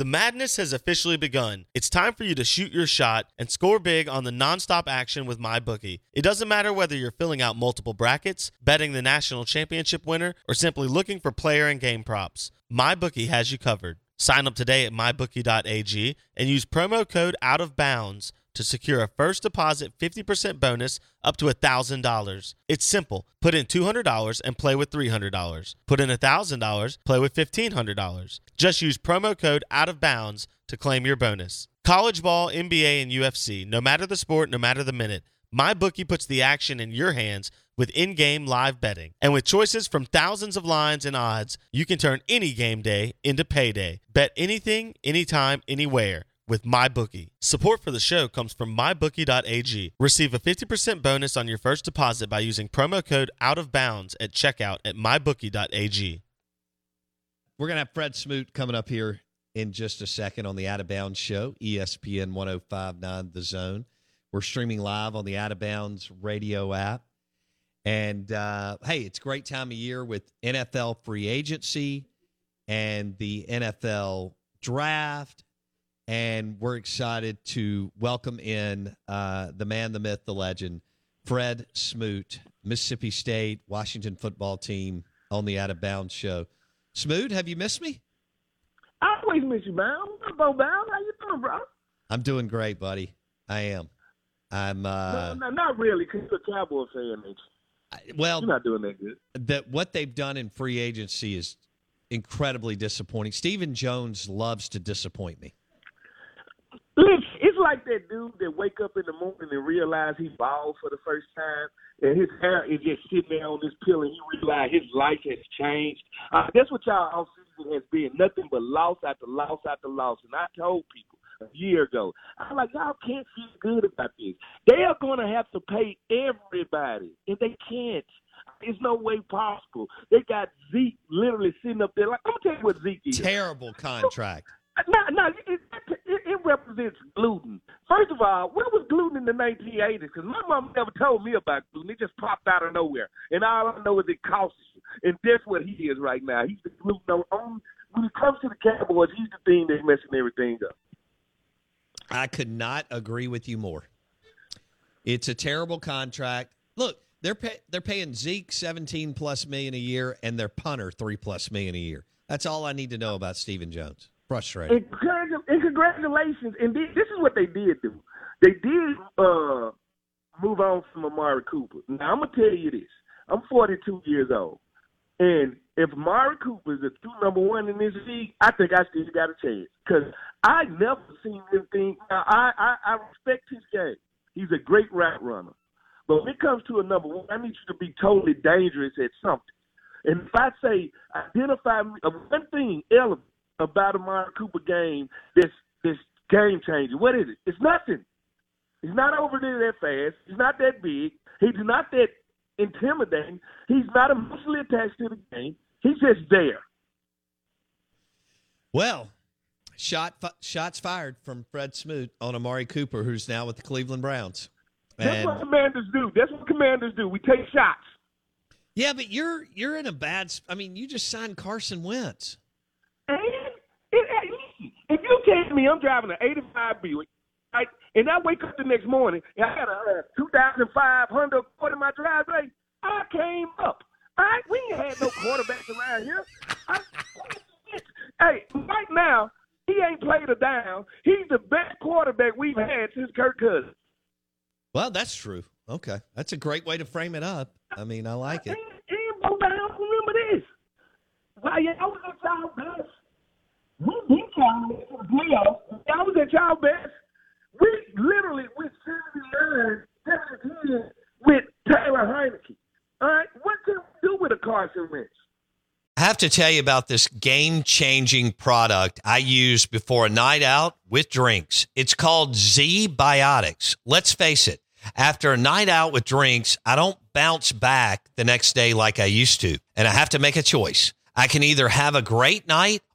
The madness has officially begun. It's time for you to shoot your shot and score big on the nonstop action with MyBookie. It doesn't matter whether you're filling out multiple brackets, betting the national championship winner, or simply looking for player and game props. MyBookie has you covered. Sign up today at mybookie.ag and use promo code out of bounds to secure a first deposit 50% bonus up to $1,000. It's simple. Put in $200 and play with $300. Put in $1,000, play with $1,500. Just use promo code out of bounds to claim your bonus. College ball, NBA, and UFC, no matter the sport, no matter the minute, my bookie puts the action in your hands with in-game live betting. And with choices from thousands of lines and odds, you can turn any game day into payday. Bet anything, anytime, anywhere with MyBookie. Support for the show comes from MyBookie.ag. Receive a 50% bonus on your first deposit by using promo code OUT of BOUNDS at checkout at MyBookie.ag. We're going to have Fred Smoot coming up here in just a second on the Out of Bounds show, ESPN 1059 The Zone. We're streaming live on the Out of Bounds radio app. And uh, hey, it's great time of year with NFL free agency and the NFL draft and we're excited to welcome in uh, the man, the myth, the legend, Fred Smoot, Mississippi State, Washington football team on the Out of Bounds show. Smoot, have you missed me? I always miss you, man. I'm Bo Bound. How you doing, bro? I'm doing great, buddy. I am. I'm. Uh, no, no, not really, because you're a Cowboy fan, well, You're not doing that good. that what they've done in free agency is incredibly disappointing. Stephen Jones loves to disappoint me. Listen, it's like that dude that wake up in the morning and realize he bald for the first time, and his hair is just sitting there on this pill, and he realize his life has changed. Uh, that's what y'all all season has been nothing but loss after loss after loss. And I told people a year ago, I'm like, y'all can't feel good about this. They are going to have to pay everybody, and they can't. It's no way possible. They got Zeke literally sitting up there. Like, I'm gonna tell you what Zeke is. Terrible contract. No, no, it, it, it represents gluten. First of all, where was gluten in the 1980s? Because my mom never told me about gluten. It just popped out of nowhere. And all I know is it costs you. And that's what he is right now. He's the gluten on, on when it comes to the Cowboys, he's the thing that's messing everything up. I could not agree with you more. It's a terrible contract. Look, they're pay, they're paying Zeke 17 plus million a year and their punter 3 plus million a year. That's all I need to know about Stephen Jones. Frustrating. And, congratulations. And this is what they did do. They did uh, move on from Amari Cooper. Now, I'm going to tell you this. I'm 42 years old. And if Amari Cooper is the true number one in this league, I think I still got a chance. Because I never seen anything. Now, I, I, I respect his game. He's a great route runner. But when it comes to a number one, I need you to be totally dangerous at something. And if I say identify uh, one thing element about a Amari Cooper game that's that's game changing, what is it? It's nothing. He's not over there that fast. He's not that big. He's not that intimidating. He's not emotionally attached to the game. He's just there. Well, shot shots fired from Fred Smoot on Amari Cooper, who's now with the Cleveland Browns. That's what commanders do. That's what commanders do. We take shots. yeah, but you're you're in a bad. I mean, you just signed Carson Wentz. And if you came to me, I'm driving an 85 Buick, right, and I wake up the next morning and I got a uh, 2005 Honda Accord in my driveway, I came up. All right, we ain't had no quarterbacks around here. I, hey, right now, he ain't played a down. He's the best quarterback we've had since Kirk Cousins. Well, that's true. Okay, that's a great way to frame it up. I mean, I like it. And, and remember this. While y'all was at y'all best, we beat y'all in the playoffs. Y'all was at y'all best. We literally went 79, 17 with Taylor Heinicke. All right, what can we do with a Carson Wentz? I have to tell you about this game changing product I use before a night out with drinks. It's called ZBiotics. Let's face it, after a night out with drinks, I don't bounce back the next day like I used to. And I have to make a choice. I can either have a great night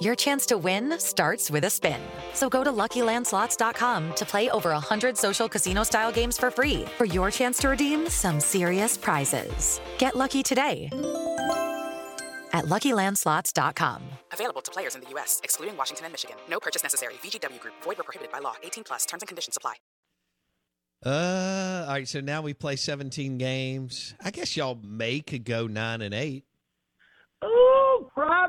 your chance to win starts with a spin. So go to luckylandslots.com to play over 100 social casino style games for free for your chance to redeem some serious prizes. Get lucky today at luckylandslots.com. Available to players in the U.S., excluding Washington and Michigan. No purchase necessary. VGW Group, void were prohibited by law. 18 plus terms and conditions apply. Uh, all right. So now we play 17 games. I guess y'all may could go nine and eight. Oh,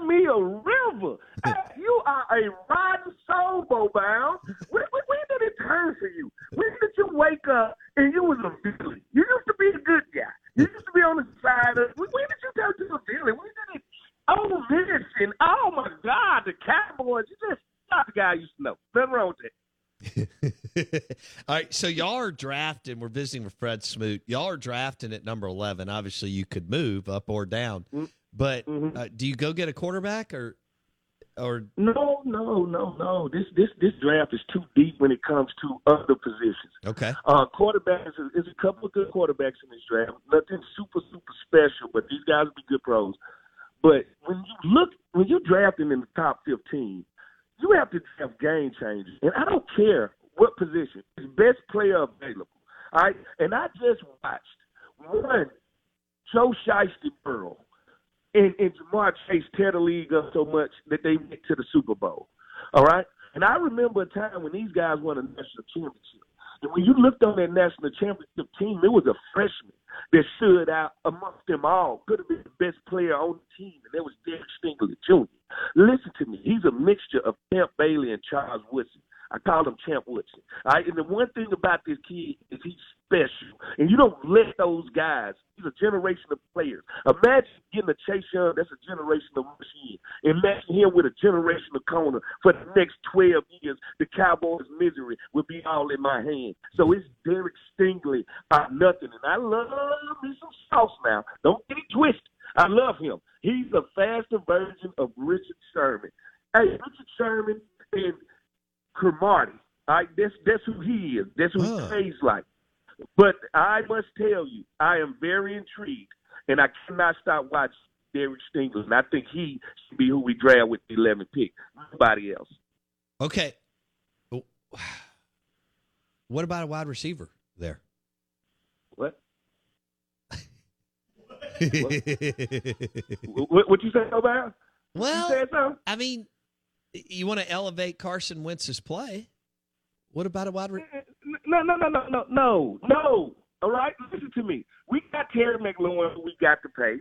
cry me a river. Hey, you are a rotten soul, Bobound. When, when, when did it turn for you? When did you wake up and you was a villain? You used to be a good guy. You used to be on the side of. When, when did you turn to a villain? When did it? Oh, this and oh my God, the Cowboys. You just not the guy I used to know. Nothing wrong with that. All right, so y'all are drafting. We're visiting with Fred Smoot. Y'all are drafting at number eleven. Obviously, you could move up or down, but uh, do you go get a quarterback or or No, no, no, no. This this this draft is too deep when it comes to other positions. okay? Uh, quarterbacks, there's a couple of good quarterbacks in this draft. Nothing super, super special, but these guys will be good pros. But when you look, when you're drafting in the top 15, you have to have game changers. And I don't care what position, it's best player available. All right? And I just watched one, Joe Shiesty Burrow and, and Ja'Marr Chase tear the league up so much that they went to the Super Bowl. All right? And I remember a time when these guys won a national championship. And when you looked on that national championship team, it was a freshman that stood out amongst them all. Could have been the best player on the team, and that was Derek Stingley Jr. Listen to me. He's a mixture of Pep Bailey and Charles Woodson. I call him Champ Woodson. All right, and the one thing about this kid is he's special, and you don't let those guys. He's a generation of players. Imagine getting a Chase Young. That's a generation of machine. Imagine him with a generation of corner for the next twelve years. The Cowboys' misery will be all in my hand. So it's Derek Stingley or nothing, and I love me some sauce now. Don't get it twisted. I love him. He's a faster version of Richard Sherman. Hey, Richard Sherman Cromartie. All right, that's that's who he is. That's who he plays like. But I must tell you, I am very intrigued, and I cannot stop watching Derek Stingley. And I think he should be who we draft with the 11th pick. Nobody else. Okay. Oh. What about a wide receiver there? What? what, what you say about? Well? I mean, you want to elevate Carson Wentz's play. What about a wide receiver? No, no, no, no, no, no, no. All right, listen to me. We got Terry McLaurin we got to pay.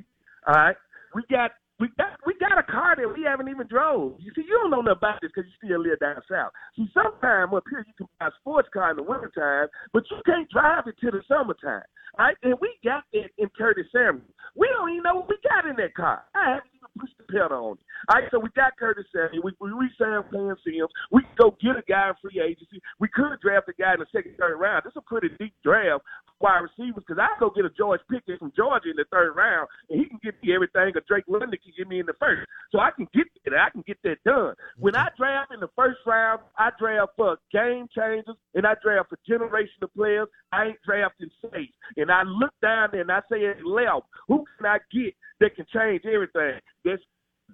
All right, we got we got we got a car that we haven't even drove. You see, you don't know nothing about this because you still live down south. See, sometimes up here you can buy a sports car in the wintertime, but you can't drive it till the summertime. And we got that in Curtis Samuel. We don't even know what we got in that car. I haven't even pushed the pedal on it. All right, so we got Curtis Samuel. We, we re-signed Cam Sims. We go get a guy in free agency. We could draft a guy in the second, third round. This is a pretty deep draft wide receivers because I go get a George Pickens from Georgia in the third round, and he can give me everything a Drake London can give me in the first. So I can get that. I can get that done. When I draft in the first round, I draft for game changers, and I draft for generational players. I ain't drafting safe. And I look down there and I say, left, who can I get that can change everything? That's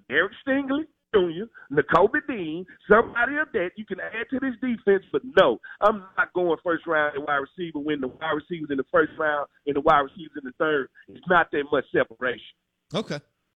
Eric Stingley Jr., Nakobe Dean, somebody of that you can add to this defense. But no, I'm not going first round in wide receiver when the wide receivers in the first round and the wide receivers in the third. It's not that much separation. Okay.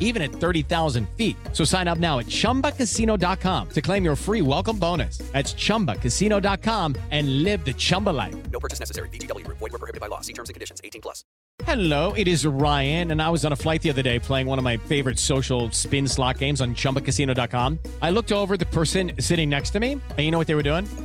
even at 30,000 feet. So sign up now at chumbacasino.com to claim your free welcome bonus. That's chumbacasino.com and live the Chumba life. No purchase necessary. VGW Group. Void were prohibited by law. See terms and conditions. 18 plus. Hello, it is Ryan, and I was on a flight the other day playing one of my favorite social spin slot games on chumbacasino.com. I looked over at the person sitting next to me, and you know what they were doing?